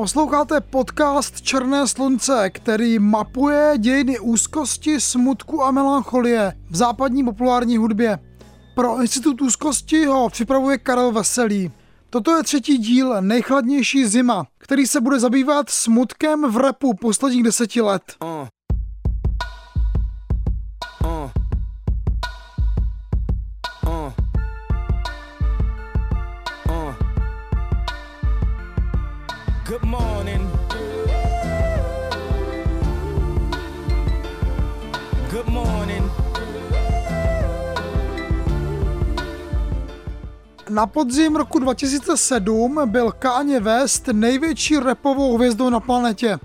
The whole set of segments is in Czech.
Posloucháte podcast Černé slunce, který mapuje dějiny úzkosti, smutku a melancholie v západní populární hudbě. Pro Institut úzkosti ho připravuje Karel Veselý. Toto je třetí díl Nejchladnější zima, který se bude zabývat smutkem v repu posledních deseti let. Na podzim roku 2007 byl Kanye West největší repovou hvězdou na planetě.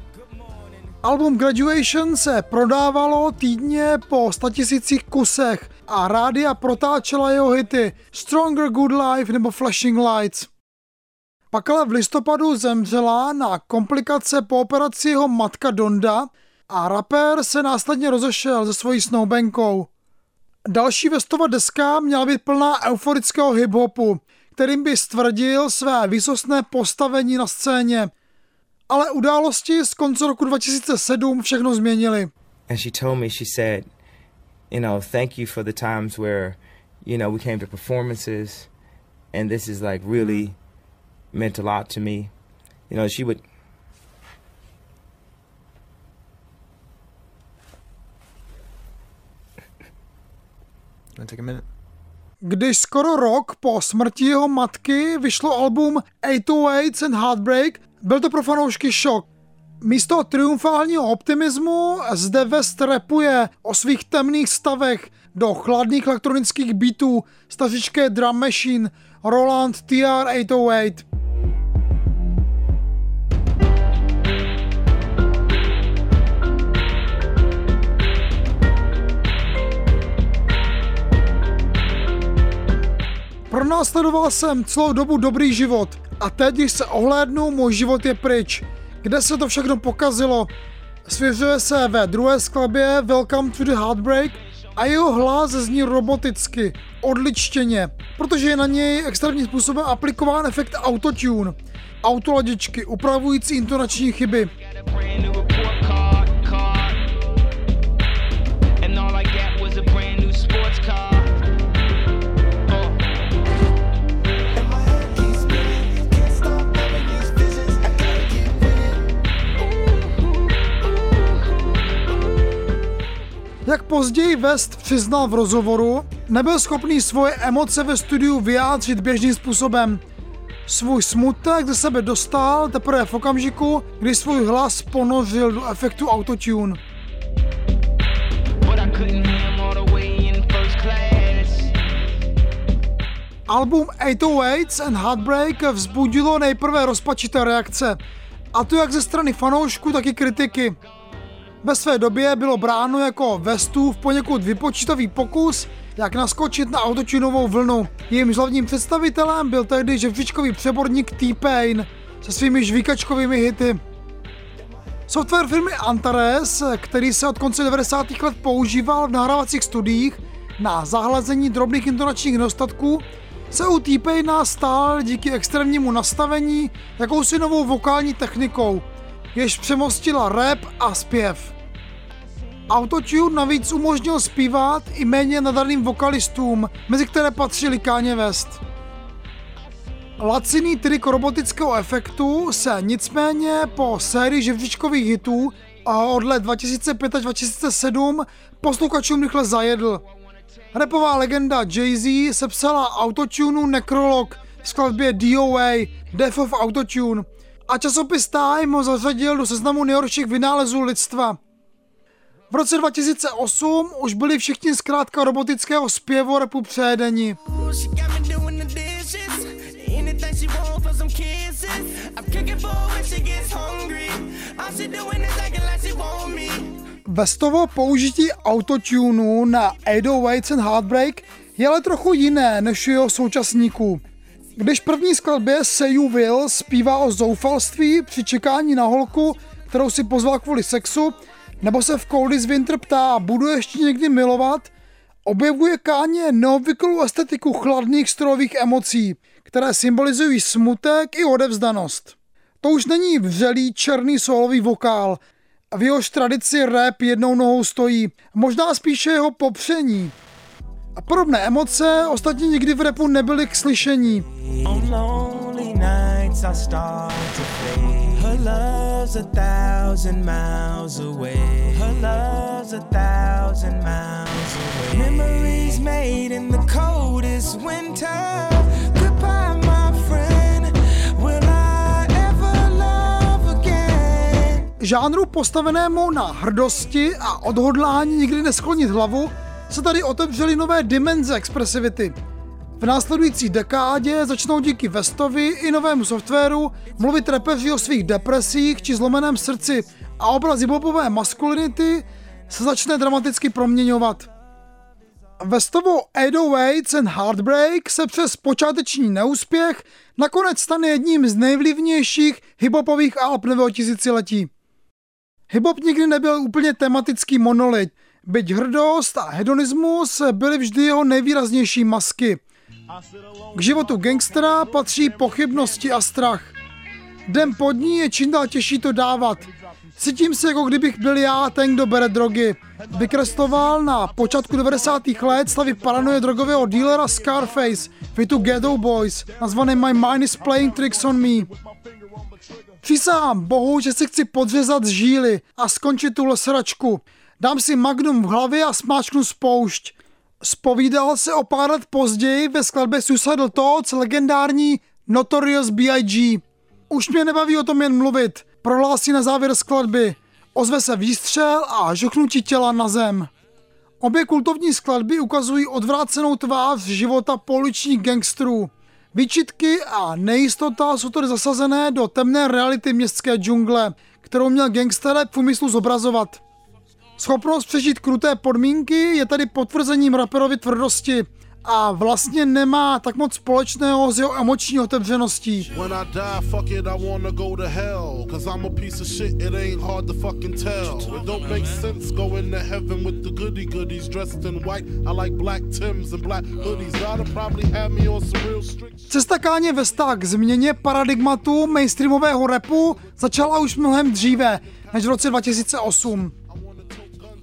Album Graduation se prodávalo týdně po 100 tisících kusech a rádia protáčela jeho hity Stronger Good Life nebo Flashing Lights. Pak ale v listopadu zemřela na komplikace po operaci jeho matka Donda a rapper se následně rozešel se svojí snoubenkou. Další Westova deska měla být plná euforického hiphopu, kterým by stvrdil své výsostné postavení na scéně. Ale události z konce roku 2007 všechno změnily. And she told me, she said, you know, thank you for the times where, you know, we came to performances and this is like really meant a lot to me. You know, she would. Take a minute. Když skoro rok po smrti jeho matky vyšlo album 808 and Heartbreak, byl to pro fanoušky šok. Místo triumfálního optimismu zde West repuje o svých temných stavech do chladných elektronických beatů stařičké drum machine Roland TR-808. Pronásledoval jsem celou dobu dobrý život a teď, když se ohlédnu, můj život je pryč. Kde se to všechno pokazilo? Svěřuje se ve druhé skladbě Welcome to the Heartbreak a jeho hlas zní roboticky, odličtěně, protože je na něj extrémním způsobem aplikován efekt autotune, autoladičky upravující intonační chyby. Jak později West přiznal v rozhovoru, nebyl schopný svoje emoce ve studiu vyjádřit běžným způsobem. Svůj smutek ze sebe dostal teprve v okamžiku, kdy svůj hlas ponořil do efektu autotune. Album 808 and Heartbreak vzbudilo nejprve rozpačité reakce, a to jak ze strany fanoušků, tak i kritiky. Ve své době bylo bráno jako Westův poněkud vypočítavý pokus, jak naskočit na autočinovou vlnu. Jejím hlavním představitelem byl tehdy žebříčkový přeborník T-Pain se svými žvíkačkovými hity. Software firmy Antares, který se od konce 90. let používal v nahrávacích studiích na zahlazení drobných intonačních nedostatků, se u T-Paina stál díky extrémnímu nastavení jakousi novou vokální technikou, jež přemostila rap a zpěv. Autotune navíc umožnil zpívat i méně nadarným vokalistům, mezi které patřili Kanye West. Laciný trik robotického efektu se nicméně po sérii živřičkových hitů a od let 2005 až 2007 posluchačům rychle zajedl. Repová legenda Jay-Z sepsala autotunu Necrolog v skladbě DOA, Death of Autotune, a časopis Time ho zařadil do seznamu nejhorších vynálezů lidstva. Roce 2008 už byli všichni zkrátka robotického zpěvu repu přejedeni. Vestovo použití autotunu na 808 and Heartbreak je ale trochu jiné než jeho současníků. Když první skladbě Say You Will zpívá o zoufalství při čekání na holku, kterou si pozval kvůli sexu, Nebo se v Coldis Winter ptá, budu ještě někdy milovat? Objevuje Káně neobvyklou estetiku chladných strojových emocí, které symbolizují smutek i odevzdanost. To už není vřelý černý solový vokál, v jehož tradici rap jednou nohou stojí, možná spíše jeho popření. A podobné emoce ostatně nikdy v repu nebyly k slyšení. Her love's a thousand miles away. Her love's a thousand miles away. Memories made in the coldest winter. Žánru postavenému na hrdosti a odhodlání nikdy nesklonit hlavu se tady otevřely nové dimenze expresivity. Následující dekádě začnou díky Vestovi i novému softwaru mluvit repeři o svých depresích či zlomeném srdci a obraz hiphopové maskulinity se začne dramaticky proměňovat. Vestovo 808s and Heartbreak se přes počáteční neúspěch nakonec stane jedním z nejvlivnějších hiphopových alb nového tisíciletí. Hiphop nikdy nebyl úplně tematický monolit, byť hrdost a hedonismus byly vždy jeho nejvýraznější masky. K životu gangstera patří pochybnosti a strach. Den pod ní je čím dál těžší to dávat. Cítím se, jako kdybych byl já ten, kdo bere drogy. Vykresloval na počátku 90. let slavy paranoje drogového dílera Scarface, Vitu Ghetto Boys, nazvaný My Mind is Playing Tricks on Me. Přísahám bohu, že si chci podřezat žíly a skončit tuhle sračku. Dám si magnum v hlavě a smáčknu spoušť. Spovídal se o pár let později ve skladbě Suicidal Thoughts legendární Notorious B.I.G. Už mě nebaví o tom jen mluvit, prohlásí na závěr skladby. Ozve se výstřel a žochnutí těla na zem. Obě kultovní skladby ukazují odvrácenou tvář života poličních gangstrů. Výčitky a nejistota jsou tedy zasazené do temné reality městské džungle, kterou měl gangster v úmyslu zobrazovat. Schopnost přežít kruté podmínky je tady potvrzením raperovi tvrdosti. A vlastně nemá tak moc společného s jeho emoční otevřeností. Cesta Káně ve k změně paradigmatu mainstreamového repu začala už mnohem dříve než v roce 2008.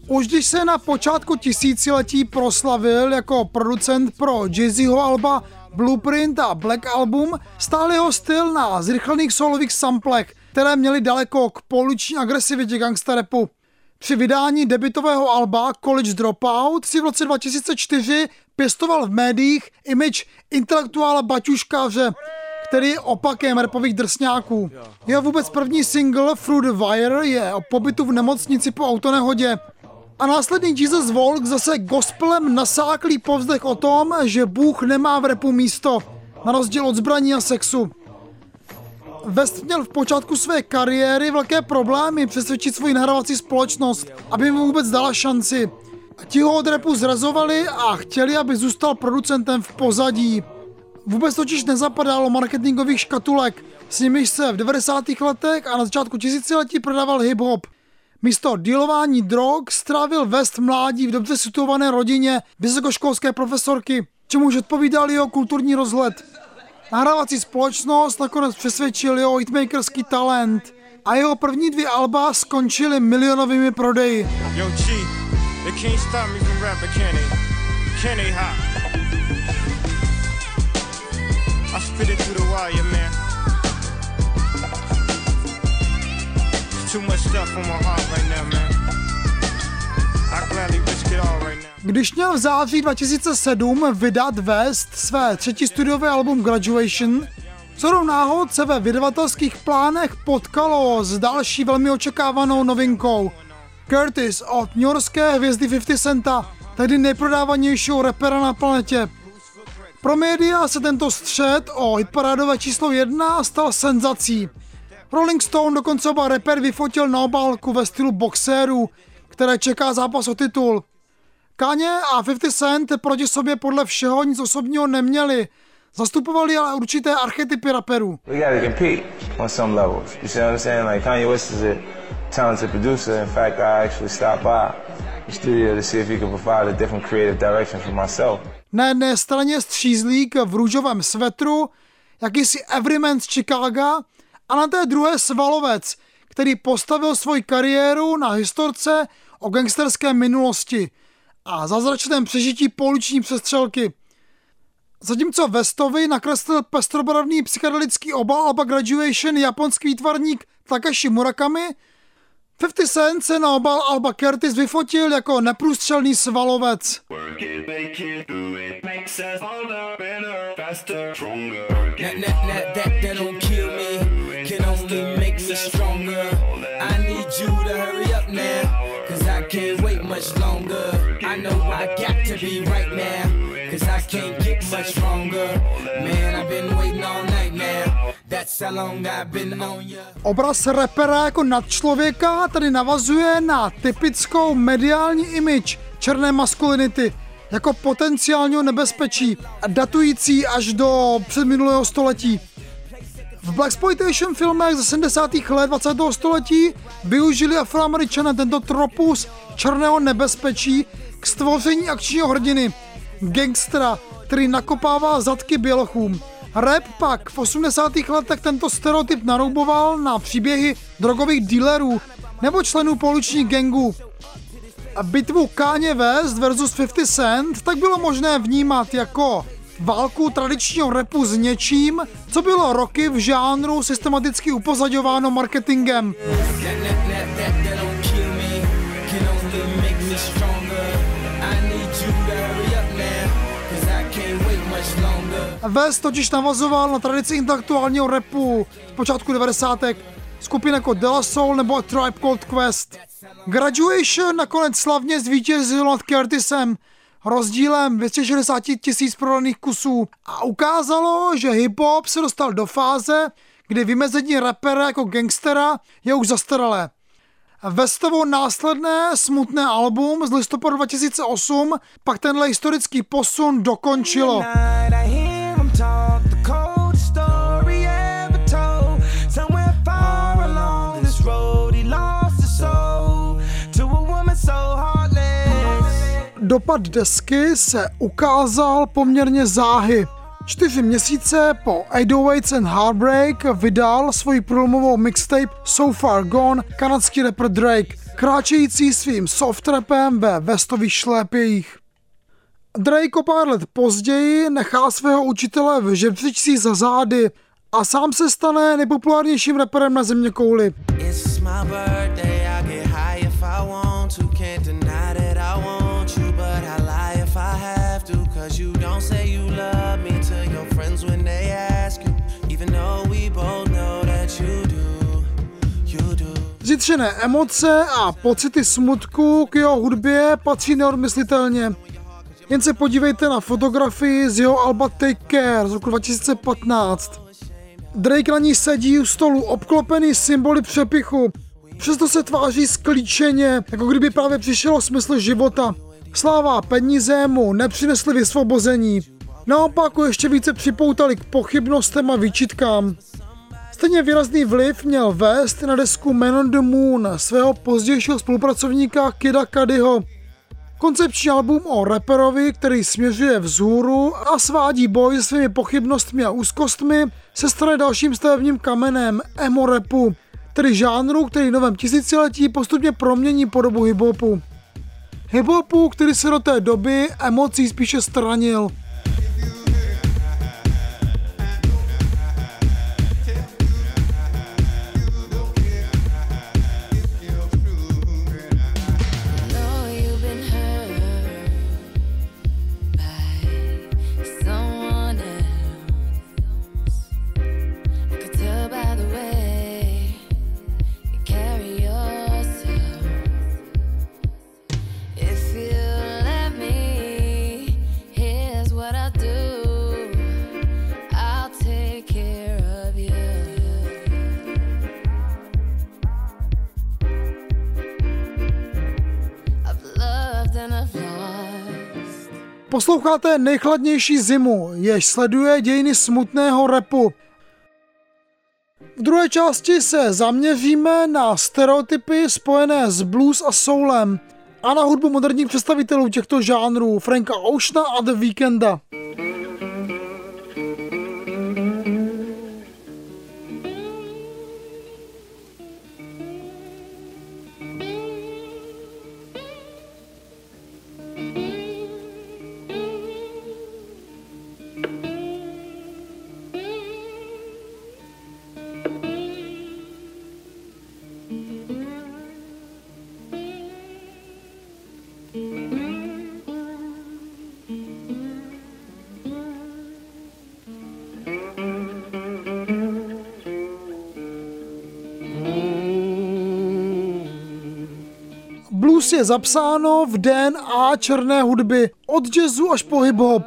Už když se na počátku tisíciletí proslavil jako producent pro Jay-Zho alba Blueprint a Black Album, stál jeho styl na zrychlených solových samplech, které měly daleko k poliční agresivitě gangsta rapu. Při vydání debitového alba College Dropout si v roce 2004 pěstoval v médiích image intelektuála baťuškáře, který je opakem repových drsňáků. Jeho vůbec první single the Wire je o pobytu v nemocnici po autonehodě a následný Jesus Volk zase gospelem nasáklý povzdech o tom, že Bůh nemá v repu místo, na rozdíl od zbraní a sexu. West měl v počátku své kariéry velké problémy přesvědčit svoji nahrávací společnost, aby mu vůbec dala šanci. Ti ho od repu zrazovali a chtěli, aby zůstal producentem v pozadí. Vůbec totiž nezapadalo marketingových škatulek, s nimiž se v 90. letech a na začátku tisíciletí prodával hip-hop. Místo dealování drog strávil West mládí v dobře situované rodině vysokoškolské profesorky, čemuž odpovídal jeho kulturní rozhled. Nahrávací společnost nakonec přesvědčil jeho hitmakerský talent a jeho první dvě alba skončily milionovými prodeji. Yo, hot? I spit it through the wire, man. Když měl v září 2007 vydat West své třetí studiové album Graduation, co náhod se ve vydavatelských plánech potkalo s další velmi očekávanou novinkou. Curtis od New Yorkské hvězdy 50 Centa, tedy nejprodávanějšího repera na planetě. Pro média se tento střed o hitparádové číslo 1 stal senzací. Rolling Stone dokonce oba reper vyfotil na obálku ve stylu boxérů, které čeká zápas o titul. Kanye a 50 Cent proti sobě podle všeho nic osobního neměli. Zastupovali ale určité archetypy raperů. We gotta compete on some levels. You see what I'm saying? Like Kanye West is a talented producer. In fact, I actually stopped by the studio to see if he could provide a different creative direction for myself. Na jedné straně střízlík v růžovém svetru, jakýsi everyman z Chicaga, a na té druhé svalovec, který postavil svoji kariéru na historce o gangsterské minulosti a zázračném přežití pouliční přestřelky. Zatímco Vestovi nakreslil pestrobarevný psychedelický obal Alba Graduation japonský výtvarník Takashi Murakami, 50 Cent se na obal Alba Curtis vyfotil jako neprůstřelný svalovec. I know I got to be right now. Cause I can't get much stronger. Man, I've been waiting all night now. Obraz repera jako nadčlověka tady navazuje na typickou mediální image černé maskulinity jako potenciálního nebezpečí, datující až do předminulého století. V Blaxploitation filmech ze 70. let 20. století využili afroameričané tento tropus černého nebezpečí k stvoření akčního hrdiny, gangstera, který nakopává zadky bělochům. Rap pak v 80. letech tento stereotyp narouboval na příběhy drogových dealerů nebo členů poličních gangů. A bitvu Kanye West versus 50 Cent tak bylo možné vnímat jako válku tradičního repu s něčím, co bylo roky v žánru systematicky upozaďováno marketingem. West totiž navazoval na tradici intelektuálního repu z počátku 90. skupin jako De La Soul nebo Tribe Called Quest. Graduation nakonec slavně zvítězil nad Curtisem rozdílem 260 tisíc prodaných kusů a ukázalo, že hip-hop se dostal do fáze, kdy vymezení rapera jako gangstera je už zastaralé. Westovo následné smutné album z listopadu 2008 pak tenhle historický posun dokončilo. Dopad desky se ukázal poměrně záhy. Čtyři měsíce po 808 and Heartbreak vydal svoji průlomovou mixtape So Far Gone kanadský rapper Drake, kráčející svým soft rapem ve vestových šlépějích. Drake o pár let později nechá svého učitele v žebříčcích za zády a sám se stane nejpopulárnějším rapperem na země kouli. Zítřené emoce a pocity smutku k jeho hudbě patří neodmyslitelně. Jen se podívejte na fotografii z jeho alba Take Care z roku 2015. Drake na ní sedí u stolu obklopený symboly přepichu. Přesto se tváří sklíčeně, jako kdyby právě přišel smysl života. Sláva a peníze mu nepřinesly vysvobození. Naopak ho ještě více připoutali k pochybnostem a výčitkám. Stejně výrazný vliv měl vést na desku Man on the Moon svého pozdějšího spolupracovníka Kida Kadyho. Koncepční album o reperovi, který směřuje vzhůru a svádí boj svými pochybnostmi a úzkostmi, se stane dalším stavebním kamenem emo repu, tedy žánru, který v novém tisíciletí postupně promění podobu hiphopu. Hiphopu, který se do té doby emocí spíše stranil – Posloucháte nejchladnější zimu, jež sleduje dějiny smutného repu. V druhé části se zaměříme na stereotypy spojené s blues a soulem a na hudbu moderních představitelů těchto žánrů Franka Oceana a The Weekenda. Blues je zapsáno v DNA černé hudby, od jazzu až po hip-hop.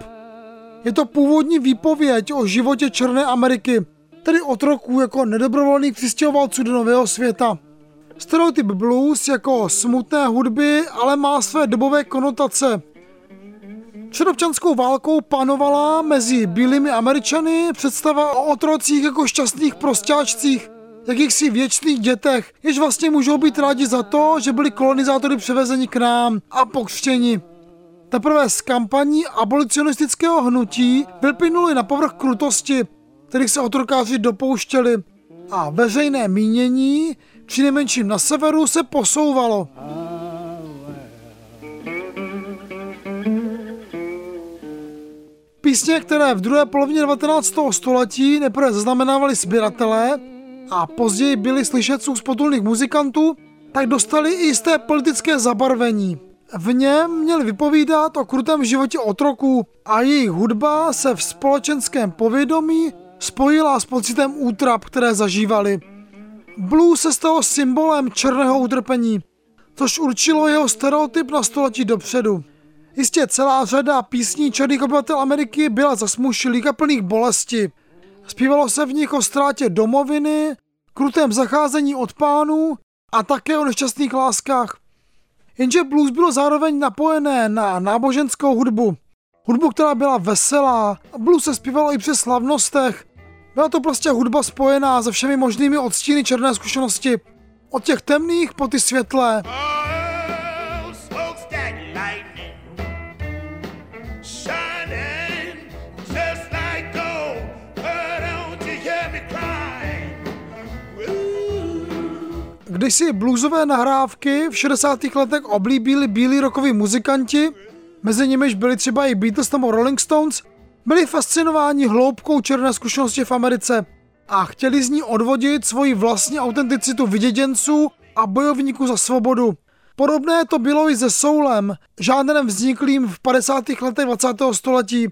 Je to původní výpověď o životě Černé Ameriky, tedy otroků jako nedobrovolných přistěhovalců do nového světa. Stereotyp blues jako smutné hudby ale má své dobové konotace. Před občanskou válkou panovala mezi bílými Američany představa o otrocích jako šťastných prostáčcích, jakýchsi věčných dětech, jež vlastně můžou být rádi za to, že byli kolonizátory převezeni k nám a pokřtěni. Teprve z kampaní abolicionistického hnutí vyplynuli na povrch krutosti, kterých se otrokáři dopouštěli. A veřejné mínění, při nejmenším na severu, se posouvalo. Písně, které v druhé polovině 19. století neprve zaznamenávali sběratelé, a později byli slyšet z potulných muzikantů, tak dostali i jisté politické zabarvení. V něm měli vypovídat o krutém životě otroků a jejich hudba se v společenském povědomí spojila s pocitem útrap, které zažívali. Blues se stalo symbolem černého utrpení, což určilo jeho stereotyp na století dopředu. Jistě celá řada písní černých obyvatel Ameriky byla zasmušilých a plných bolesti. Zpívalo se v nich o ztrátě domoviny, krutém zacházení od pánů a také o nešťastných láskách. Jenže blues bylo zároveň napojené na náboženskou hudbu. Hudbu, která byla veselá. Blues se zpívalo i při slavnostech. Byla to prostě hudba spojená se všemi možnými odstíny černé zkušenosti. Od těch temných po ty světlé. Když si bluesové nahrávky v 60. letech oblíbili bílí rokoví muzikanti, mezi nimiž byli třeba i Beatles nebo Rolling Stones, byli fascinováni hloubkou černé zkušenosti v Americe a chtěli z ní odvodit svoji vlastní autenticitu vyděděnců a bojovníků za svobodu. Podobné to bylo i se soulem, žádném vzniklým v 50. letech 20. století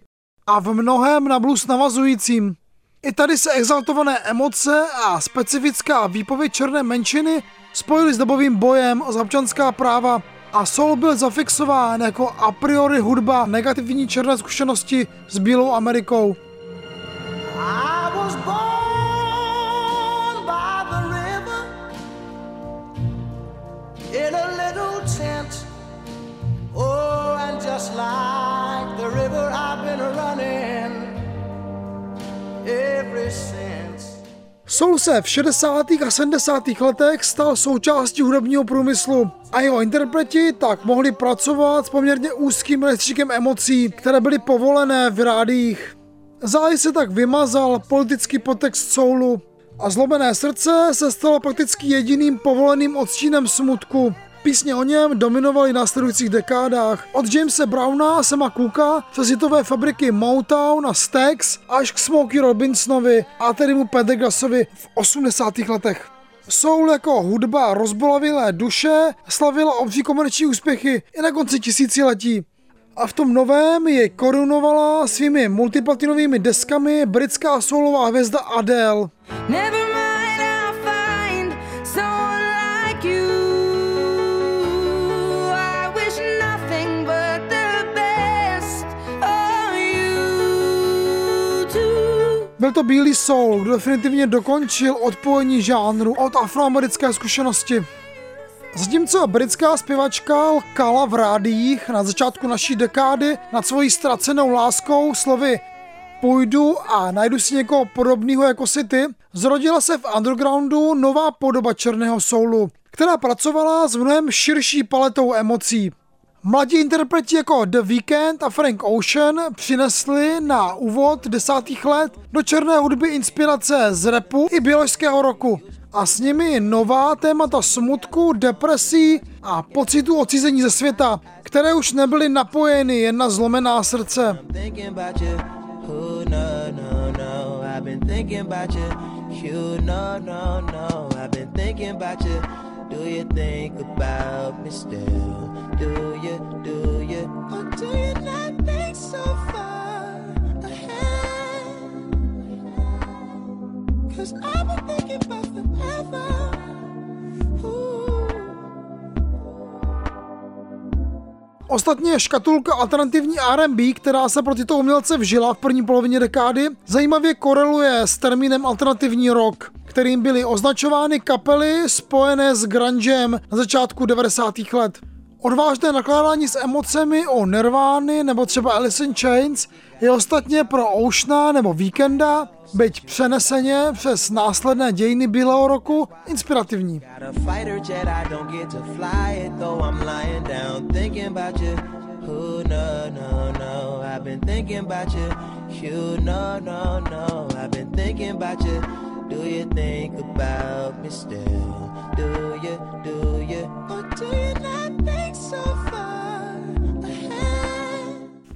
a v mnohem na blues navazujícím. I tady se exaltované emoce a specifická výpověď černé menšiny spojily s dobovým bojem o občanská práva a soul byl zafixován jako a priori hudba negativní černé zkušenosti s Bílou Amerikou. Oh, and just like the river I've been running Soul se v 60. a 70. letech stal součástí hudebního průmyslu a jeho interpreti tak mohli pracovat s poměrně úzkým rejstříkem emocí, které byly povolené v rádiích. Záhy se tak vymazal politický potext soulu a zlomené srdce se stalo prakticky jediným povoleným odstínem smutku. Písně o něm dominovaly v následujících dekádách. Od Jamesa Browna, Sema Cooka, přes hitové fabriky Motown a Stax až k Smokey Robinsonovi a tedy mu Pendergrassovi v 80. letech. Soul jako hudba rozbolavilé duše slavila obří komerční úspěchy i na konci tisíciletí. A v tom novém je korunovala svými multiplatinovými deskami britská soulová hvězda Adele. Never Byl to Bílý Soul, kdo definitivně dokončil odpojení žánru od afroamerické zkušenosti. Zatímco britská zpěvačka lkala v rádiích na začátku naší dekády nad svojí ztracenou láskou slovy půjdu a najdu si někoho podobného jako si ty, Zrodila se v undergroundu nová podoba černého soulu, která pracovala s mnohem širší paletou emocí. Mladí interpreti jako The Weeknd a Frank Ocean přinesli na úvod desátých let do černé hudby inspirace z repu i bioložského roku. A s nimi nová témata smutku, depresí a pocitu odcizení ze světa, které už nebyly napojeny jen na zlomená srdce. Do you think about me still? Do you, do you, or do you not think so far ahead? Cause I've been thinking about forever. Ostatně škatulka alternativní R&B, která se pro tyto umělce vžila v první polovině dekády, zajímavě koreluje s termínem alternativní rock, kterým byly označovány kapely spojené s grungem na začátku 90. let. Odvážné nakládání s emocemi o Nirvány nebo třeba Alice in Chains je ostatně pro Oceana nebo Weekenda, byť přeneseně přes následné dějiny bílého roku, inspirativní. Do you think about me still? Do you, do you, or do you not think so far?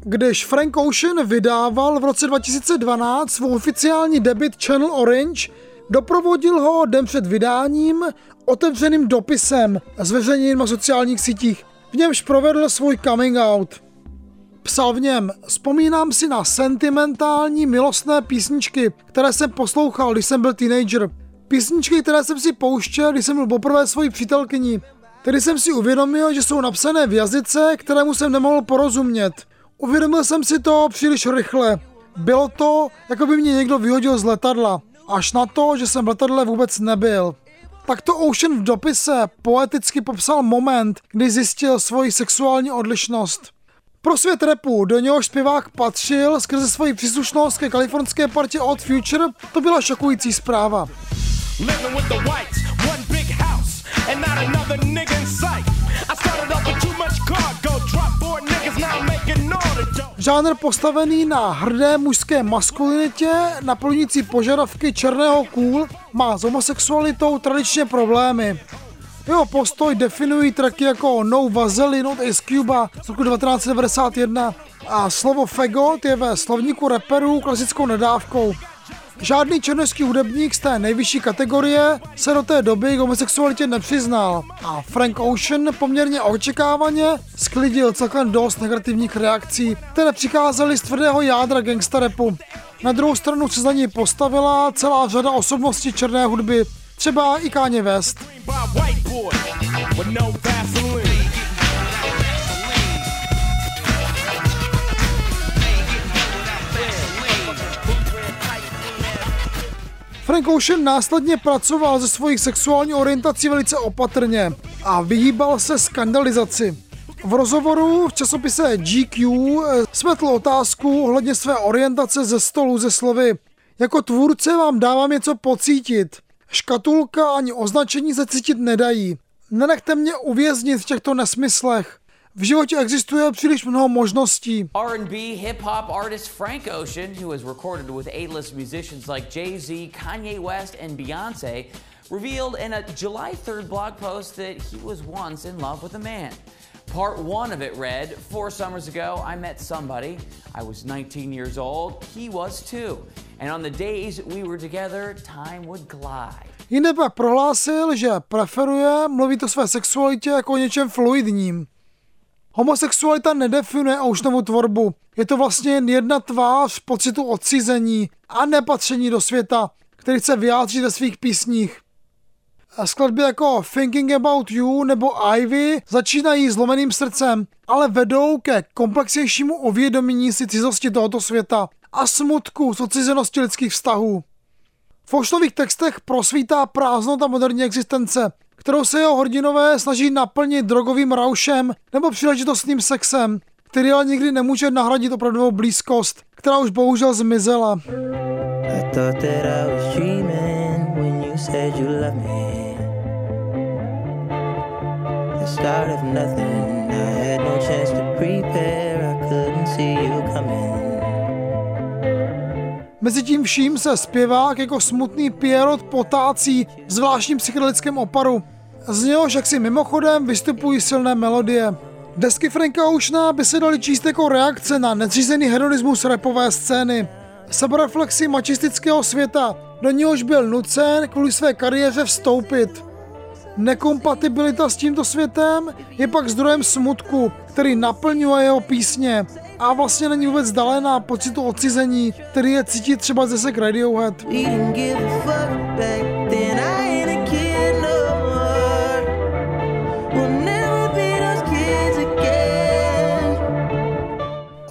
Když Frank Ocean vydával v roce 2012 svou oficiální debit Channel Orange, doprovodil ho den před vydáním otevřeným dopisem zveřejněným na sociálních sítích. V němž provedl svůj coming out. Psal v něm, vzpomínám si na sentimentální milostné písničky, které jsem poslouchal, když jsem byl teenager. Písničky, které jsem si pouštěl, když jsem byl poprvé svojí přítelkyní. Tedy jsem si uvědomil, že jsou napsané v jazyce, kterému jsem nemohl porozumět. Uvědomil jsem si to příliš rychle. Bylo to, jako by mě někdo vyhodil z letadla. Až na to, že jsem v letadle vůbec nebyl. Takto Ocean v dopise poeticky popsal moment, kdy zjistil svoji sexuální odlišnost. Pro svět repu, do něhož zpěvák patřil skrze svoji příslušnost ke kalifornské partě Odd Future, to byla šokující zpráva. Žánr postavený na hrdé mužské maskulinitě, naplňující požadavky černého cool, má s homosexualitou tradičně problémy. Jeho postoj definují tracky jako No Vaseline od Ace Cuba z roku 1991 a slovo fagot je ve slovníku reperů klasickou nedávkou. Žádný černožský hudebník z té nejvyšší kategorie se do té doby k homosexualitě nepřiznal a Frank Ocean poměrně očekávaně sklidil celkem dost negativních reakcí, které přicházely z tvrdého jádra gangsta rapu. Na druhou stranu se za ní postavila celá řada osobností černé hudby, třeba i Kanye West. Frank Ocean následně pracoval ze svojich sexuální orientací velice opatrně a vyhýbal se skandalizaci. V rozhovoru v časopise GQ eh, smetl otázku ohledně své orientace ze stolu ze slovy Jako tvůrce vám dávám něco pocítit. Škatulka ani označení se cítit nedají. Nenechte mě uvěznit v těchto nesmyslech. V životě existuje příliš mnoho možností. R&B hip hop artist Frank Ocean, who has recorded with A-list musicians like Jay-Z, Kanye West and Beyoncé, revealed in a July 3rd blog post that he was once in love with a man. Part one of it read Four summers ago, I met somebody. I was 19 years old. He was too. And on the days we were together, time would glide. Jinde pak prohlásil, že preferuje mluvit o své sexualitě jako o něčem fluidním. Homosexualita nedefinuje Oceanovu tvorbu. Je to vlastně jen jedna tvář pocitu odcizení a nepatření do světa, který chce vyjádřit ve svých písních. Skladby jako Thinking About You nebo Ivy začínají zlomeným srdcem, ale vedou ke komplexnějšímu uvědomění si cizosti tohoto světa a smutku z odcizenosti lidských vztahů. V Ošnových textech prosvítá prázdnota moderní existence, kterou se jeho hrdinové snaží naplnit drogovým raušem nebo příležitostným sexem, který ale nikdy nemůže nahradit opravdovou blízkost, která už bohužel zmizela. Start of nothing, I had no chance to prepare, I couldn't see you coming. Mezi tím vším se zpěvák jako smutný Pierrot potácí v zvláštním psychedelickém oparu. Z něhož jaksi mimochodem vystupují silné melodie. Desky Franka Oceana by se daly číst jako reakce na nezřízený hedonismus rapové scény. Sebereflexi mačistického světa, do něhož byl nucen kvůli své kariéře vstoupit. Nekompatibilita s tímto světem je pak zdrojem smutku, který naplňuje jeho písně a vlastně není vůbec dalená pocitu odcizení, který je cítit třeba ze sek Radiohead.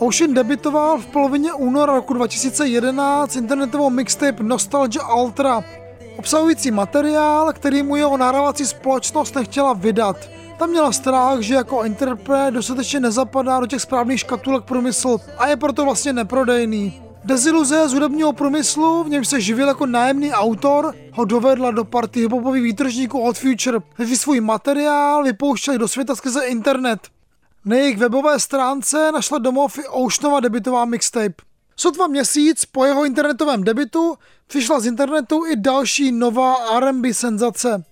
Ocean debitoval v polovině února roku 2011 internetovou mixtape Nostalgia Ultra, obsahující materiál, který mu jeho nahrávací společnost nechtěla vydat. Tam měla strach, že jako interpret dostatečně nezapadá do těch správných škatulek průmysl a je proto vlastně neprodejný. Deziluze z hudebního průmyslu, v něm se živil jako nájemný autor, ho dovedla do party hiphopových výtržníků od Future, kteří svůj materiál vypouštěli do světa skrze internet. Na jejich webové stránce našla domov i Oceanova debitová mixtape. Sotva měsíc po jeho internetovém debitu přišla z internetu i další nová R&B senzace.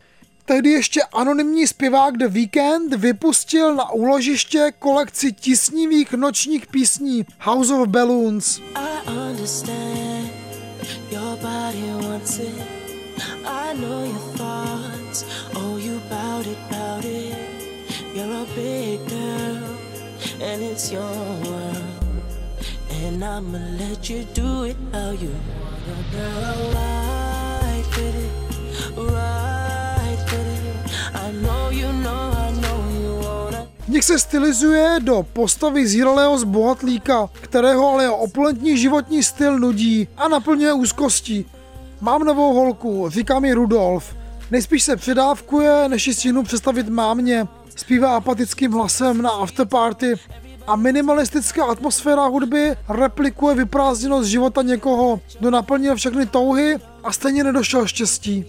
Tehdy ještě anonymní zpěvák The Weeknd vypustil na úložiště kolekci tisnivých nočních písní House of Balloons. I know your thoughts. Oh, you bout it, bout it. You're a big girl, and it's your world. And I'ma let you do it how you wanna, girl. Right with it, right with it. I know you know, I know you wanna. V nich se stylizuje do postavy zíralého zbohatlíka, kterého ale opulentní životní styl nudí a naplňuje úzkostí. Mám novou holku, říká mi Rudolf. Nejspíš se předávkuje, než ji stihnu představit mámě. Zpívá apatickým hlasem na afterparty a minimalistická atmosféra hudby replikuje vyprázdněnost života někoho, kdo naplnil všechny touhy a stejně nedošel štěstí.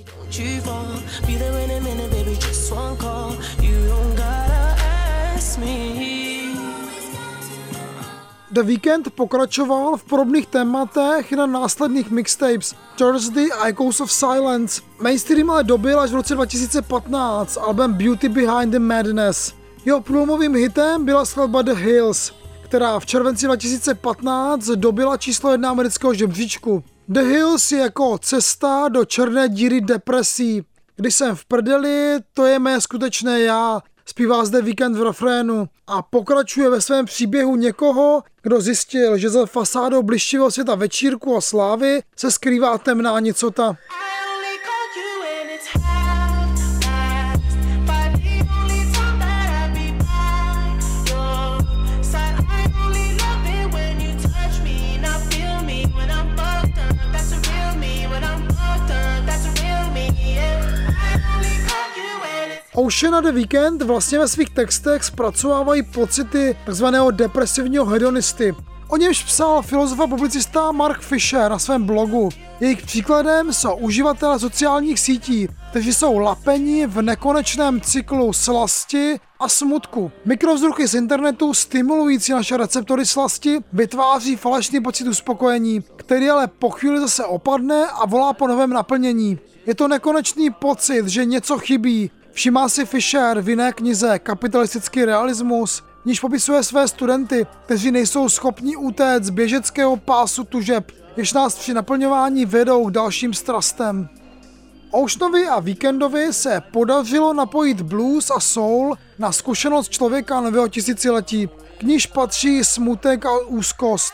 The Weeknd pokračoval v podobných tématech na následných mixtapes Thursday a Echoes of Silence. Mainstream ale dobil až v roce 2015 album Beauty Behind the Madness. Jeho průlomovým hitem byla skladba The Hills, která v červenci 2015 dobila číslo jedna amerického žebříčku. The Hills je jako cesta do černé díry depresí. Když jsem v prdeli, to je mé skutečné já, zpívá zde Weekend v refrénu a pokračuje ve svém příběhu někoho, kdo zjistil, že za fasádou blištivého světa večírku a slávy se skrývá temná nicota. Ocean a The Weeknd vlastně ve svých textech zpracovávají pocity takzvaného depresivního hedonisty. O němž psal filozof a publicista Mark Fisher na svém blogu. Jejich příkladem jsou uživatelé sociálních sítí, kteří jsou lapeni v nekonečném cyklu slasti a smutku. Mikrovzruchy z internetu stimulující naše receptory slasti vytváří falešný pocit uspokojení, který ale po chvíli zase opadne a volá po novém naplnění. Je to nekonečný pocit, že něco chybí, Všimá si Fisher v jiné knize Kapitalistický realismus, níž popisuje své studenty, kteří nejsou schopni utéct z běžeckého pásu tužeb, jež nás při naplňování vedou k dalším strastem. Oceanovi a Weekendovi se podařilo napojit blues a soul na zkušenost člověka nového tisíciletí, k níž patří smutek a úzkost.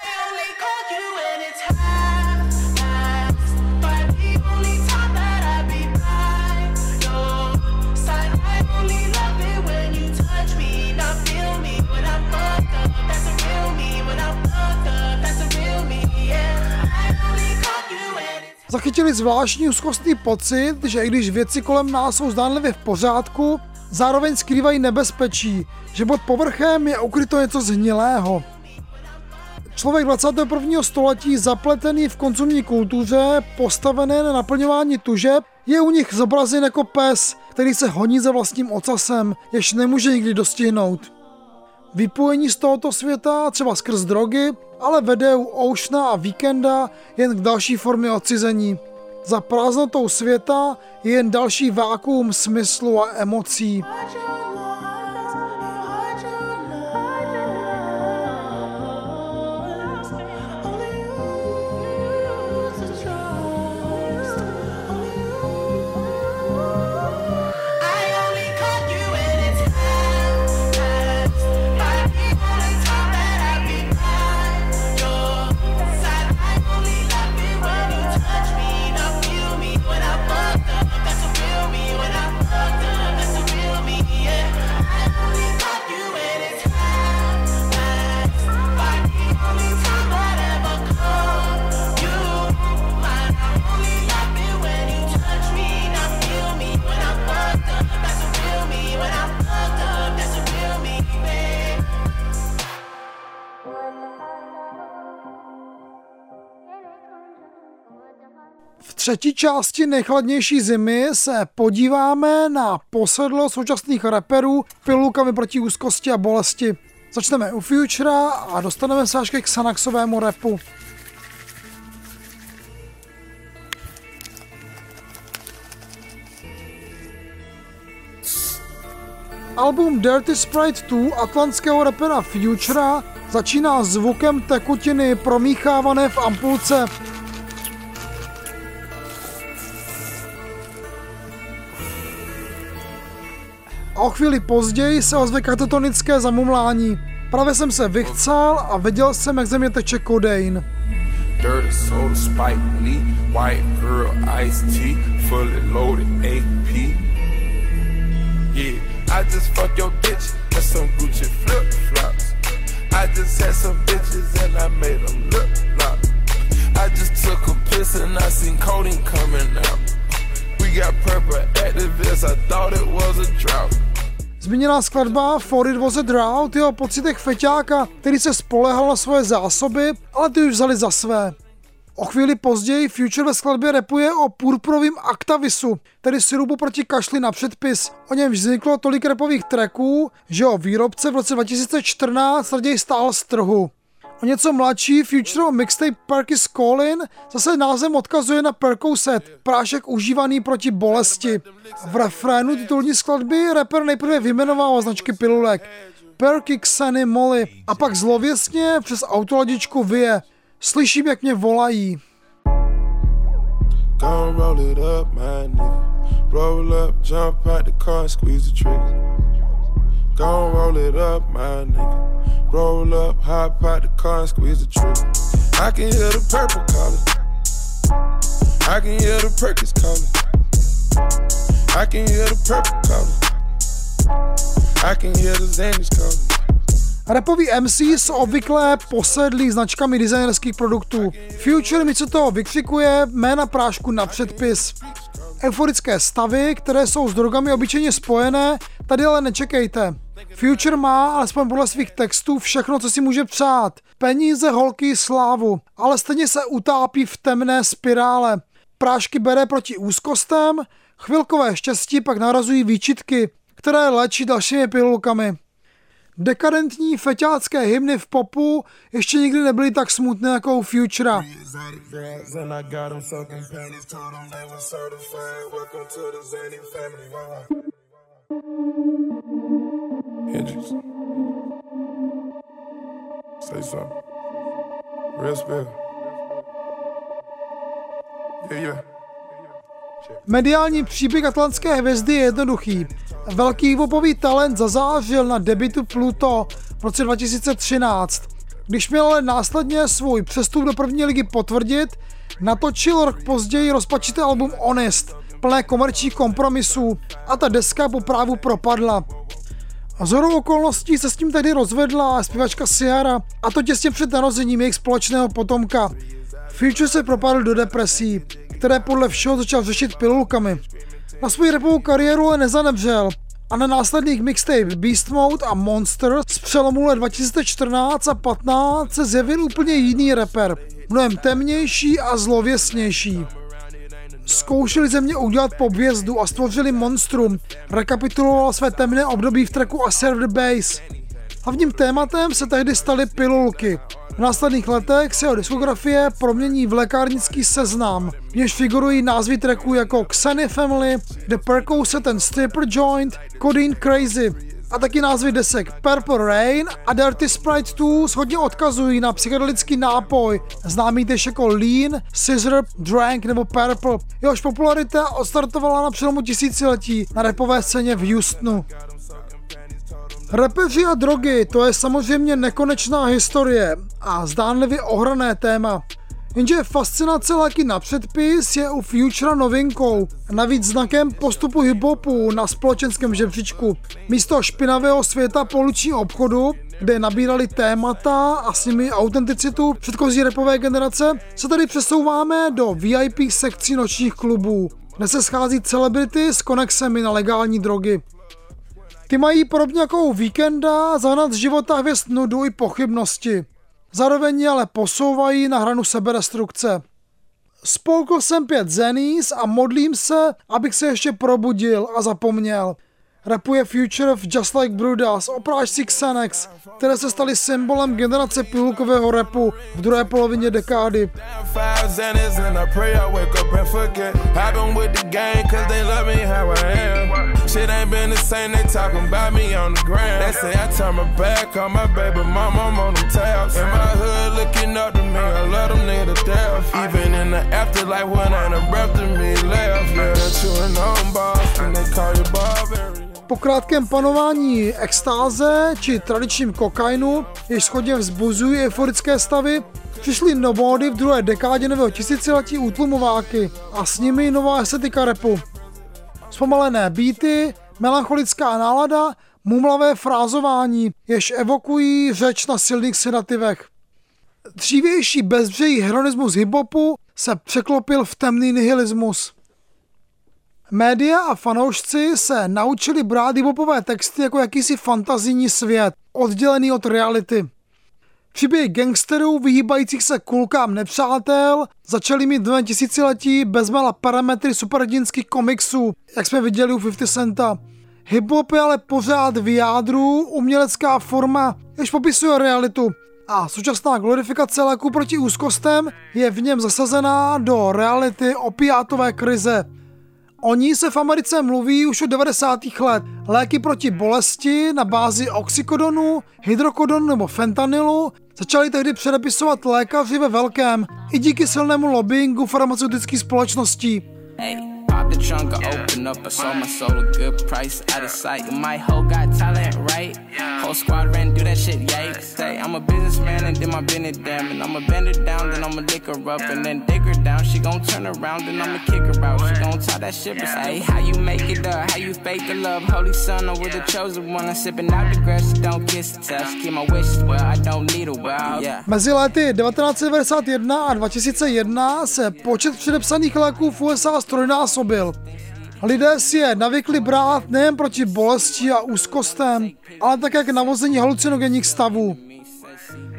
Zachytili zvláštní úzkostný pocit, že i když věci kolem nás jsou zdánlivě v pořádku, zároveň skrývají nebezpečí, že pod povrchem je ukryto něco zhnilého. Člověk 21. století zapletený v konzumní kultuře, postavené na naplňování tužeb, Je u nich zobrazen jako pes, který se honí za vlastním ocasem, jež nemůže nikdy dostihnout. Vypojení z tohoto světa, třeba skrz drogy, ale vede u Oceana a Weekenda jen k další formě odcizení. Za prázdnotou světa je jen další vákuum smyslu a emocí. Třetí části nejchladnější zimy se podíváme na posedlo současných reperů pilulkami proti úzkosti a bolesti. Začneme u Futura a dostaneme se až ke Xanaxovému repu. Album Dirty Sprite 2 atlantského rapera Futura začíná zvukem tekutiny promíchávané v ampulce. A o chvíli později se ozve katatonické zamumlání. Právě jsem se vychcal a viděl jsem, jak ze mě teče kodein. I just took a piss and I seen codeine coming out. We got purple activists, I thought it was a drought. Zmíněná skladba For It Was a Drought je o pocitech feťáka, který se spolehal na svoje zásoby, ale ty už vzali za své. O chvíli později Future ve skladbě repuje o purpurovým aktavisu, tedy sirupu proti kašli na předpis. O něm vzniklo tolik repových tracků, že o výrobce v roce 2014 raději stál z trhu. O něco mladší Future mixtape Perky's Callin zase názem odkazuje na Percocet, prášek užívaný proti bolesti. V refrénu titulní skladby rapper nejprve vyjmenovává značky pilulek Perky, Xeny, Molly a pak zlověsně přes autoladičku vyje. Slyším, jak mě volají. Gon' roll it up, my nigga. Roll up, hop out the car and squeeze the trigger. I can hear the purple calling. I can hear the Perkins calling. I can hear the purple calling. I can hear the Xannies calling. Rapoví MC jsou obvykle posedlí značkami designerských produktů. Future místo toho vykřikuje jména prášku na předpis. Euforické stavy, které jsou s drogami obyčejně spojené, tady ale nečekejte. Future má, alespoň podle svých textů, všechno, co si může přát. Peníze, holky, slávu, ale stejně se utápí v temné spirále. Prášky bere proti úzkostem, chvilkové štěstí pak narazují výčitky, které léčí dalšími pilulkami. Dekadentní feťácké hymny v popu ještě nikdy nebyly tak smutné jako u Futura. Hendrix. Say something. Real spill. Yeah, yeah. Mediální příběh atlantské hvězdy je jednoduchý. Velký popový talent zazářil na debitu Pluto v roce 2013. Když měl ale následně svůj přestup do první ligy potvrdit, natočil rok později rozpačité album Honest, plné komerčních kompromisů a ta deska po právu propadla. A zhodou okolností se s tím tehdy rozvedla zpěvačka Ciara, a to těsně před narozením jejich společného potomka. Future se propadl do depresí, které podle všeho začal řešit pilulkami. Na svou repovou kariéru ale nezanevřel a na následných mixtape Beast Mode a Monster z přelomu let 2014 a 15 se zjevil úplně jiný rapper, mnohem temnější a zlověsnější. Zkoušeli ze mě udělat pobvězdu a stvořili monstrum, rekapituloval své temné období v tracku A the Base. Hlavním tématem se tehdy staly pilulky. V následných letech se jeho diskografie promění v lékárnický seznam, v něž figurují názvy tracků jako Xenny Family, The Percocet and Stripper Joint, Codeine Crazy, a taky názvy desek Purple Rain a Dirty Sprite 2 hodně odkazují na psychedelický nápoj, známý též jako Lean, Scissor, Drank nebo Purple. Jehož popularita odstartovala na přelomu tisíciletí na repové scéně v Houstonu. Repeři a drogy, to je samozřejmě nekonečná historie a zdánlivě ohrané téma. Jenže fascinace léky na předpis je u Futura novinkou, navíc znakem postupu hiphopu na společenském žebříčku. Místo špinavého světa polučního obchodu, kde nabírali témata a s nimi autenticitu předchozí repové generace, se tady přesouváme do VIP sekcí nočních klubů, kde se schází celebrity s konexemi na legální drogy. Ty mají podobně jako víkenda zahnat z života hvězd nudu i pochybnosti. Zároveň ale posouvají na hranu sebedestrukce. Spolkl jsem pět zenis a modlím se, abych se ještě probudil a zapomněl. Rapuje Future of Just Like Brudas o prášci Xanax, které se staly symbolem generace pilulkového repu v druhé polovině dekády. Shit ain't been the same, they talking about me on the ground. They say I turn my back on my baby mama, I'm on them tabs. In my hood looking up to me, I love them niggas death. Even in the afterlife when I done breath to me left. Yeah, an on boss, and they call you barbarian. Po krátkém panování extáze či tradičním kokainu, jež schodně vzbuzují euforické stavy, přišly nomódy v druhé dekádě nového tisíciletí útlumováky a s nimi nová estetika repu. Zpomalené beaty, melancholická nálada, mumlavé frázování, jež evokují řeč na silných sedativech. Dřívější bezbřejí heronismus hiphopu se překlopil v temný nihilismus. Média a fanoušci se naučili brát hiphopové texty jako jakýsi fantazijní svět, oddělený od reality. Příběhy gangsterů vyhýbajících se kulkám nepřátel začaly mít dvě tisíciletí bezmala parametry superhrdinských komiksů, jak jsme viděli u 50 Centa. Hip-hop je ale pořád v jádru umělecká forma, jež popisuje realitu. A současná glorifikace léku proti úzkostem je v něm zasazená do reality opiátové krize. O ní se v Americe mluví už od 90. let. Léky proti bolesti na bázi oxykodonu, hydrokodonu nebo fentanylu začali tehdy předepisovat lékaři ve velkém i díky silnému lobbyingu farmaceutických společností. Hey. Pop the trunk, I open up, I sold my soul a good price, out of sight. My hoe got talent, right? Whole squad ran, do that shit, yikes. Say, I'm a businessman and then my business damn. And I'ma bend her down, then I'ma lick her up and then dig her down. She gon' turn around, then I'ma kick her out. She gon' talk that shit, but say, how you make it up? How you fake the love? Holy son, I'm with the chosen one. I'm sipping out the grass, don't kiss the touch. Keep my wishes well, I don't need a well. Yeah. Mezi lety 1991 a 2001 se počet předepsaných léků v USA strojnásobil způsobil. Lidé si je navykli brát nejen proti bolesti a úzkostem, ale také k navození halucinogenních stavů.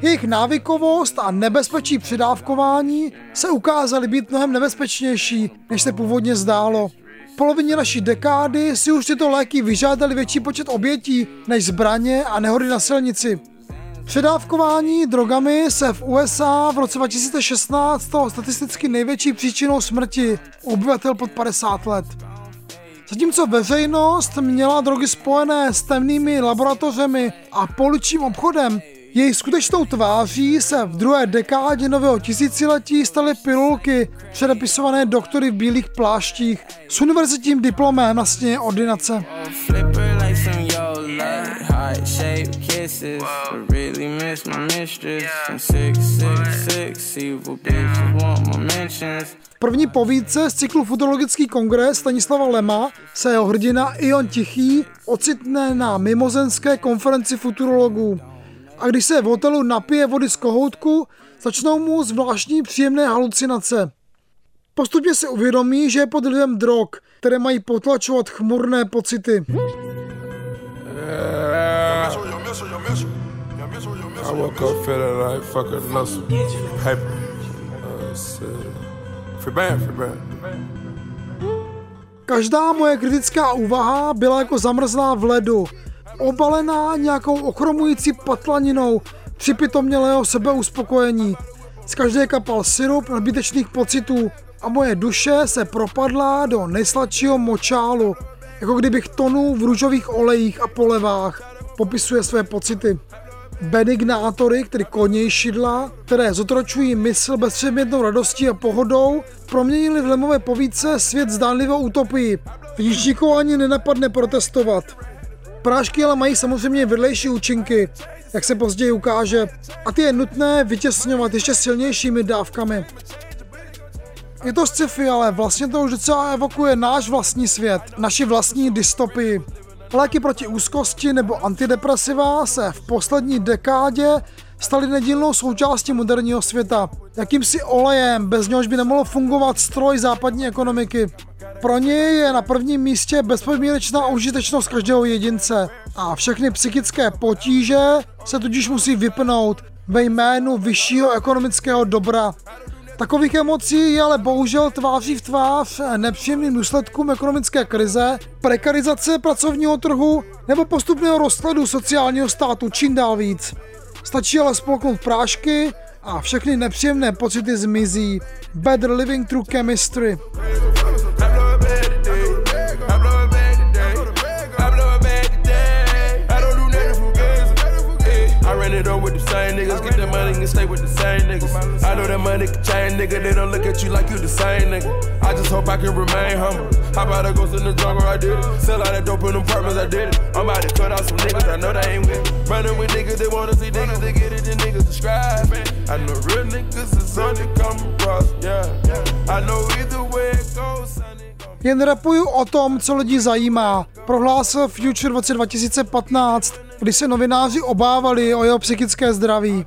Jejich návykovost a nebezpečí přidávkování se ukázaly být mnohem nebezpečnější, než se původně zdálo. V polovině naší dekády si už tyto léky vyžádali větší počet obětí než zbraně a nehody na silnici. Předávkování drogami se v USA v roce 2016 stalo statisticky největší příčinou smrti obyvatel pod 50 let. Zatímco veřejnost měla drogy spojené s temnými laboratořemi a poličím obchodem, její skutečnou tváří se v druhé dekádě nového tisíciletí staly pilulky předepisované doktory v bílých pláštích s univerzitním diplomem na stěně ordinace. Shaped kisses, but really miss my mistress. And six, six, six, evil bitches want my mentions. První povídce z cyklu Futurologický kongres Stanislava Lema se jeho hrdina Ion Tichý ocitne na mimozenské konferenci futurologů. A když se v hotelu napije vody z kohoutku, začnou mu zvláštní příjemné halucinace. Postupně se uvědomí, že je pod vlivem drog, které mají potlačovat chmurné pocity. I woke up feeling like fucking Paper. Uh, free band, free band. Každá moje kritická úvaha byla jako zamrzlá v ledu, obalená nějakou ochromující patlaninou připitomělého sebeuspokojení. Z každé kapal syrup nadbytečných pocitů a moje duše se propadla do nejsladšího močálu, jako kdybych tonul v růžových olejích a polevách. Popisuje své pocity. Benignátory, tedy konějšidla, které zotročují mysl bezpředmětnou radostí a pohodou, proměnili v lemové povídce svět zdánlivou utopii. Níž nikoho ani nenapadne protestovat. Prášky ale mají samozřejmě vedlejší účinky, jak se později ukáže, a ty je nutné vytěsňovat ještě silnějšími dávkami. Je to sci-fi, ale vlastně to už docela evokuje náš vlastní svět, naši vlastní dystopii. Léky proti úzkosti nebo antidepresiva se v poslední dekádě staly nedílnou součástí moderního světa. Jakýmsi olejem, bez něhož by nemohlo fungovat stroj západní ekonomiky. Pro něj je na prvním místě bezpodmínečná užitečnost každého jedince a všechny psychické potíže se tudíž musí vypnout ve jménu vyššího ekonomického dobra. Takových emocí je ale bohužel tváří v tvář nepříjemným důsledkům ekonomické krize, prekarizace pracovního trhu nebo postupného rozkladu sociálního státu čím dál víc. Stačí ale spolknout prášky a všechny nepříjemné pocity zmizí. Better living through chemistry. Money and stay with the same niggas. I know that money can change, nigga. They don't look at you like you the same nigga. I just hope I can remain humble. How about I go in the jungle? I did it. Sell out that dope in them apartments, I did it. I'm about to cut out some niggas. I know they ain't with it. Running with niggas, they wanna see niggas, they get it, the niggas subscribe. I know real niggas is on the come across, yeah. I know either way it goes, son. Jen rapuju o tom, co lidi zajímá, prohlásil Future v roce 2015, kdy se novináři obávali o jeho psychické zdraví.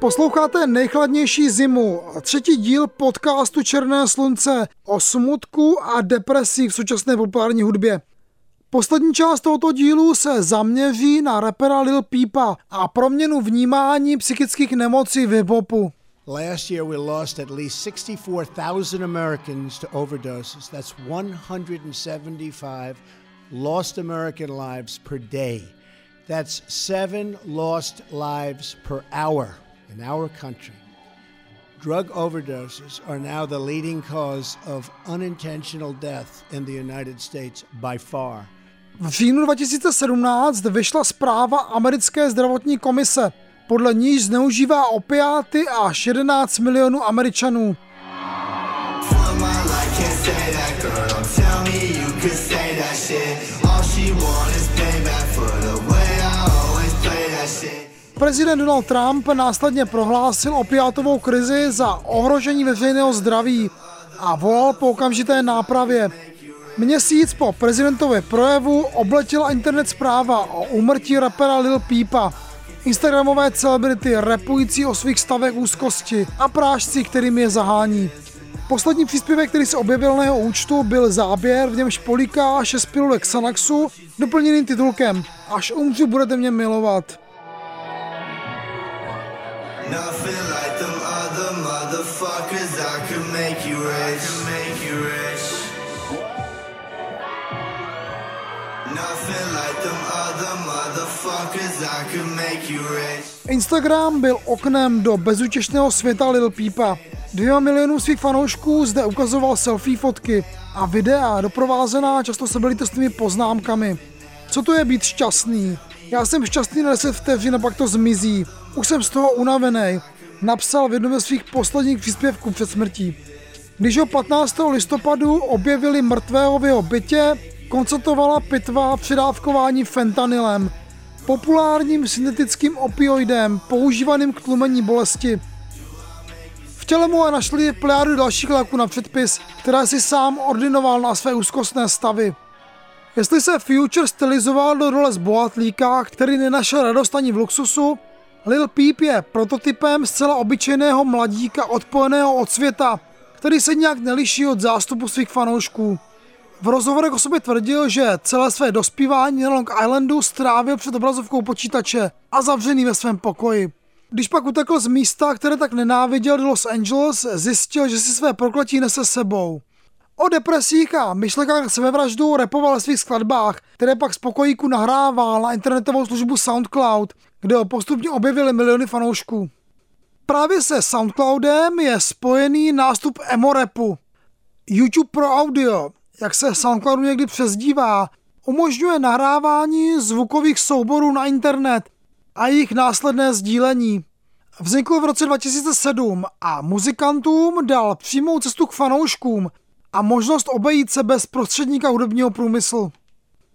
Posloucháte nejchladnější zimu, třetí díl podcastu Černé slunce o smutku a depresí v současné populární hudbě. Poslední část tohoto dílu se zaměří na rapera Lil Peepa a proměnu vnímání psychických nemocí v hip-hopu. Last year we lost at least 64,000 Americans to overdoses. That's 175 lost American lives per day. That's seven lost lives per hour in our country, drug overdoses are now the leading cause of unintentional death in the United States by far. V říjnu 2017 vyšla zpráva americké zdravotní komise, podle níž zneužívá opiáty až 11 milionů Američanů. All she want is payback for the way I always play that shit. Prezident Donald Trump následně prohlásil opiátovou krizi za ohrožení veřejného zdraví a volal po okamžité nápravě. Měsíc po prezidentově projevu obletěla internet zpráva o úmrtí rapera Lil Peepa. Instagramové celebrity repující o svých stavech úzkosti a prášci, kterým je zahání. Poslední příspěvek, který se objevil na jeho účtu, byl záběr, v němž poliká 6 pilulek Sanaxu, doplněným titulkem Až umřu, budete mě milovat. Nothing like them other motherfuckers. I could make you rich. Instagram byl oknem do bezutěšného světa Lil Peepa. Dvěma milionů svých fanoušků zde ukazoval selfie fotky a videa doprovázená často sebelitostnými poznámkami. Co to je být šťastný? Já jsem šťastný na 10 vteřin a pak to zmizí. Už jsem z toho unavený. napsal v jednom ze svých posledních příspěvků před smrtí. Když ho 15. listopadu objevili mrtvého v jeho bytě, konstatovala pitva předávkování fentanylem, populárním syntetickým opioidem používaným k tlumení bolesti. V těle mu našli plejádu dalších léků na předpis, které si sám ordinoval na své úzkostné stavy. Jestli se Future stylizoval do role zbohatlíka, který nenašel radost ani v luxusu, Lil Peep je prototypem zcela obyčejného mladíka odpojeného od světa, který se nějak neliší od zástupu svých fanoušků. V rozhovorech o sobě tvrdil, že celé své dospívání na Long Islandu strávil před obrazovkou počítače a zavřený ve svém pokoji. Když pak utekl z místa, které tak nenáviděl do Los Angeles, zjistil, že si své prokletí nese sebou. O depresích a myšlenkách sebevraždu repoval ve svých skladbách, které pak z pokojíku nahrával na internetovou službu SoundCloud, kde ho postupně objevili miliony fanoušků. Právě se SoundCloudem je spojený nástup emo rapu. YouTube pro audio, jak se SoundCloudu někdy přezdívá, umožňuje nahrávání zvukových souborů na internet a jejich následné sdílení. Vznikl v roce 2007 a muzikantům dal přímou cestu k fanouškům a možnost obejít se bez prostředníka hudebního průmyslu.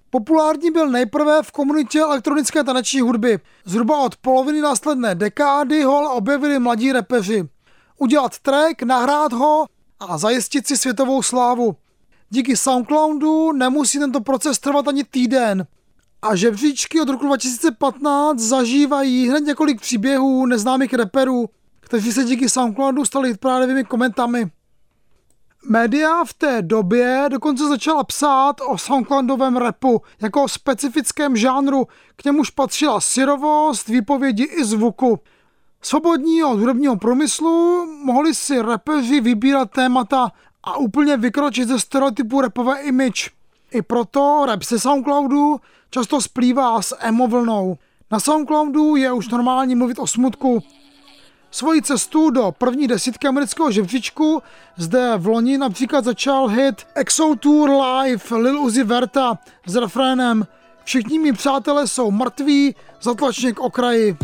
Populární byl nejprve v komunitě elektronické taneční hudby. Zhruba od poloviny následné dekády ho objevili mladí repeři. Udělat track, nahrát ho a zajistit si světovou slávu. Díky Soundcloudu nemusí tento proces trvat ani týden. A žebříčky od roku 2015 zažívají hned několik příběhů neznámých reperů, kteří se díky Soundcloudu stali hitprádovými komentami. Média v té době dokonce začala psát o soundcloudovém repu jako o specifickém žánru, k němuž patřila syrovost, výpovědi i zvuku. Svobodní od hudebního průmyslu mohli si repeři vybírat témata a úplně vykročit ze stereotypu repové image. I proto rap se Soundcloudu často splývá s emo vlnou. Na Soundcloudu je už normální mluvit o smutku, Svoji cestu do první desítky amerického žebříčku zde v loni například začal hit Exo Tour Live Lil Uzi Verta s refrénem Všichni mý přátelé jsou mrtví, zatlačně k okraji.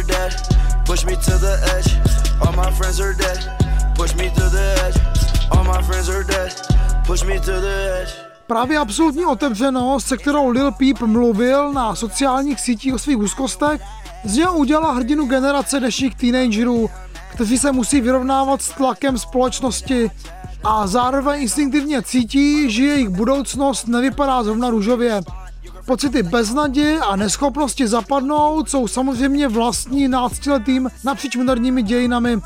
Are dead Push me to the edge. All my friends are dead. Push me to the edge. All my friends are dead. Push me to the edge. Právě absolutní otevřenost, se kterou Lil Peep mluvil na sociálních sítích o svých úzkostech, z něho udělala hrdinu generace dnešních teenagerů, kteří se musí vyrovnávat s tlakem společnosti a zároveň instinktivně cítí, že jejich budoucnost nevypadá zrovna růžově. Pocity beznaděje a neschopnosti zapadnout jsou samozřejmě vlastní náctiletým napříč moderními dějinami.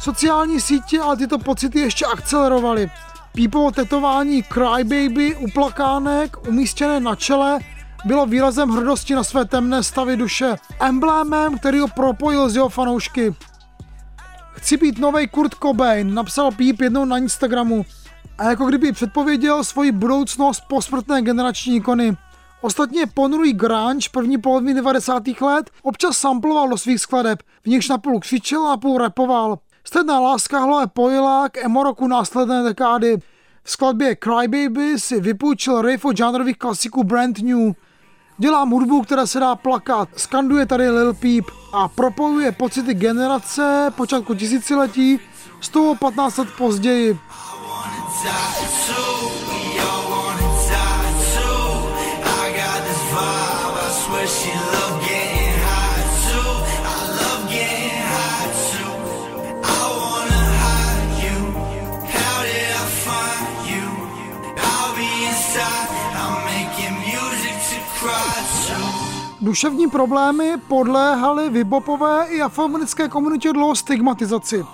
Sociální sítě ale tyto pocity ještě akcelerovaly. Pípovo tetování Crybaby u plakánek umístěné na čele bylo výrazem hrdosti na své temné stavy duše, emblémem, který ho propojil z jeho fanoušky. Chci být nový Kurt Cobain, napsal Píp jednou na Instagramu a jako kdyby předpověděl svoji budoucnost posmrtné generační ikony. Ostatně ponurý grunge první poloviny 90. let občas samploval do svých skladeb, v nichž napůl křičel a půl repoval. Stedná láska hle pojila k emo roku následné dekády. V skladbě Crybaby si vypůjčil riff od žánrových klasiků Brand New. Dělám hudbu, která se dá plakat, skanduje tady Lil Peep a propojuje pocity generace počátku tisíciletí z toho 15 let později. Duševní problémy podléhaly vybopové i afroamerické komunitě dlouho stigmatizaci.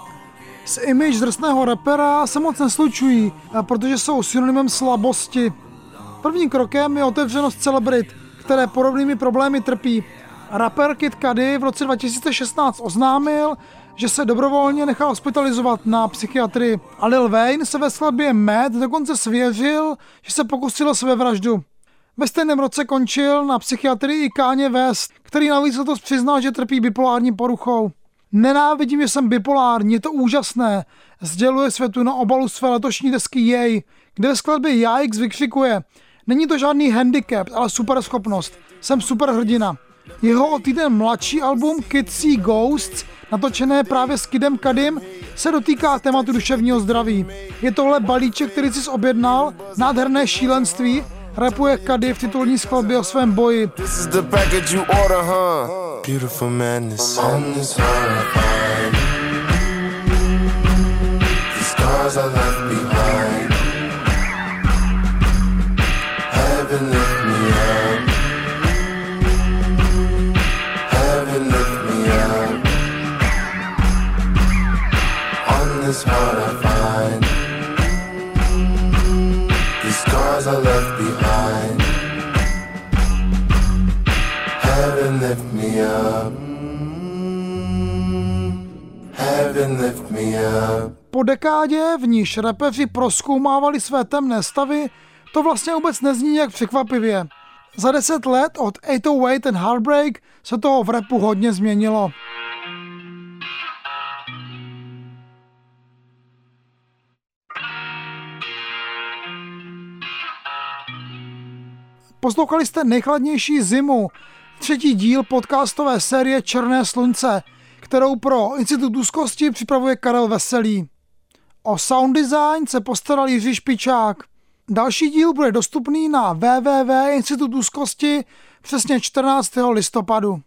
S image drsného rapera se moc neslučují, protože jsou synonymem slabosti. Prvním krokem je otevřenost celebrit, které podobnými problémy trpí. Rapper Kid Cudi v roce 2016 oznámil, že se dobrovolně nechal hospitalizovat na psychiatrii a Lil Wayne se ve skladbě Mad dokonce svěřil, že se pokusil o své vraždu. Ve stejném roce končil na psychiatrii i Káně West, který navíc letos přiznal, že trpí bipolární poruchou. Nenávidím, že jsem bipolární, je to úžasné. Sděluje světu na obalu své letošní desky Jej, kde ve skladbě Jajx vykřikuje. Není to žádný handicap, ale super schopnost. Jsem super hrdina. Jeho o týden mladší album Kid See Ghosts, natočené právě s Kidem Kadim, se dotýká tématu duševního zdraví. Je tohle balíček, který jsi objednal, nádherné šílenství, rapuje Kady v titulní skladbě o svém boji. This is the package you order, huh? Beautiful madness. Po dekádě, v níž rapeři proskoumávali své temné stavy, to vlastně vůbec nezní jak překvapivě. Za deset let od 808 and Heartbreak se toho v rapu hodně změnilo. Poslouchali jste nejchladnější zimu, třetí díl podcastové série Černé slunce, kterou pro Institut úzkosti připravuje Karel Veselý. O sound design se postaral Jiří Špičák. Další díl bude dostupný na www.institut úzkosti přesně 14. listopadu.